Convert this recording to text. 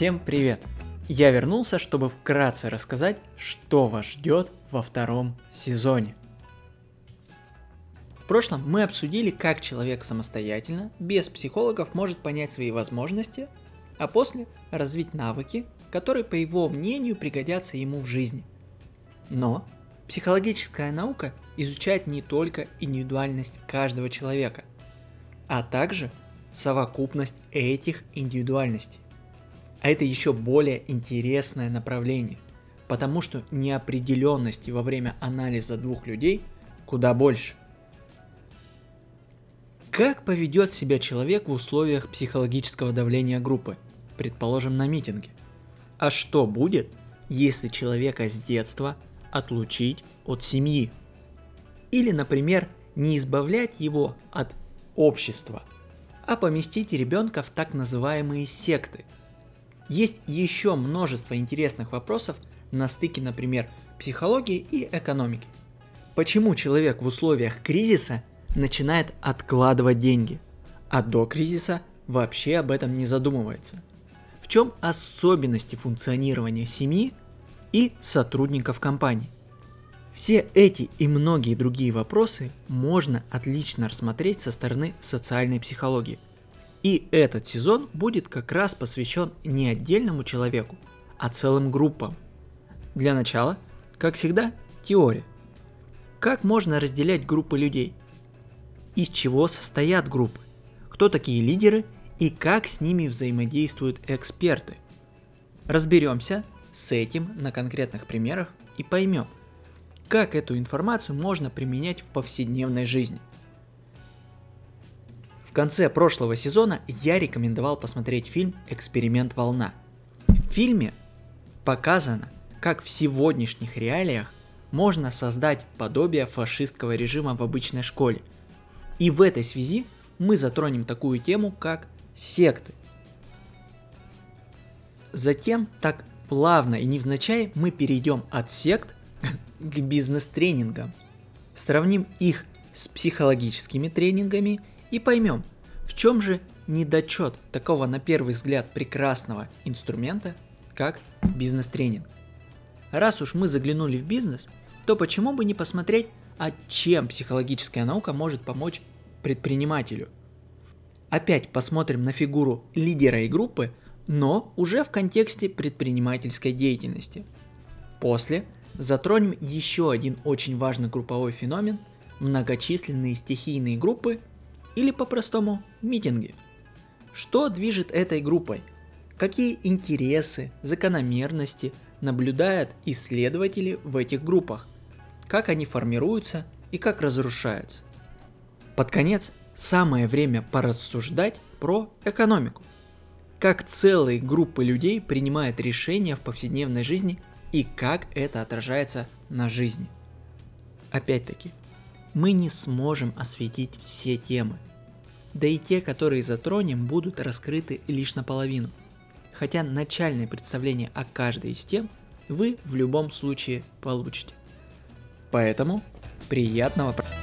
Всем привет! Я вернулся, чтобы вкратце рассказать, что вас ждет во втором сезоне. В прошлом мы обсудили, как человек самостоятельно, без психологов, может понять свои возможности, а после развить навыки, которые, по его мнению, пригодятся ему в жизни. Но психологическая наука изучает не только индивидуальность каждого человека, а также совокупность этих индивидуальностей. А это еще более интересное направление, потому что неопределенности во время анализа двух людей куда больше. Как поведет себя человек в условиях психологического давления группы, предположим на митинге? А что будет, если человека с детства отлучить от семьи? Или, например, не избавлять его от общества, а поместить ребенка в так называемые секты. Есть еще множество интересных вопросов на стыке, например, психологии и экономики. Почему человек в условиях кризиса начинает откладывать деньги, а до кризиса вообще об этом не задумывается? В чем особенности функционирования семьи и сотрудников компании? Все эти и многие другие вопросы можно отлично рассмотреть со стороны социальной психологии. И этот сезон будет как раз посвящен не отдельному человеку, а целым группам. Для начала, как всегда, теория. Как можно разделять группы людей? Из чего состоят группы? Кто такие лидеры и как с ними взаимодействуют эксперты? Разберемся с этим на конкретных примерах и поймем – как эту информацию можно применять в повседневной жизни. В конце прошлого сезона я рекомендовал посмотреть фильм «Эксперимент волна». В фильме показано, как в сегодняшних реалиях можно создать подобие фашистского режима в обычной школе. И в этой связи мы затронем такую тему, как секты. Затем так плавно и невзначай мы перейдем от сект к бизнес-тренингам. Сравним их с психологическими тренингами и поймем, в чем же недочет такого на первый взгляд прекрасного инструмента, как бизнес-тренинг. Раз уж мы заглянули в бизнес, то почему бы не посмотреть, а чем психологическая наука может помочь предпринимателю. Опять посмотрим на фигуру лидера и группы, но уже в контексте предпринимательской деятельности. После – Затронем еще один очень важный групповой феномен – многочисленные стихийные группы или по-простому митинги. Что движет этой группой? Какие интересы, закономерности наблюдают исследователи в этих группах? Как они формируются и как разрушаются? Под конец самое время порассуждать про экономику. Как целые группы людей принимают решения в повседневной жизни – и как это отражается на жизни. Опять-таки, мы не сможем осветить все темы. Да и те, которые затронем, будут раскрыты лишь наполовину. Хотя начальное представление о каждой из тем вы в любом случае получите. Поэтому приятного просмотра!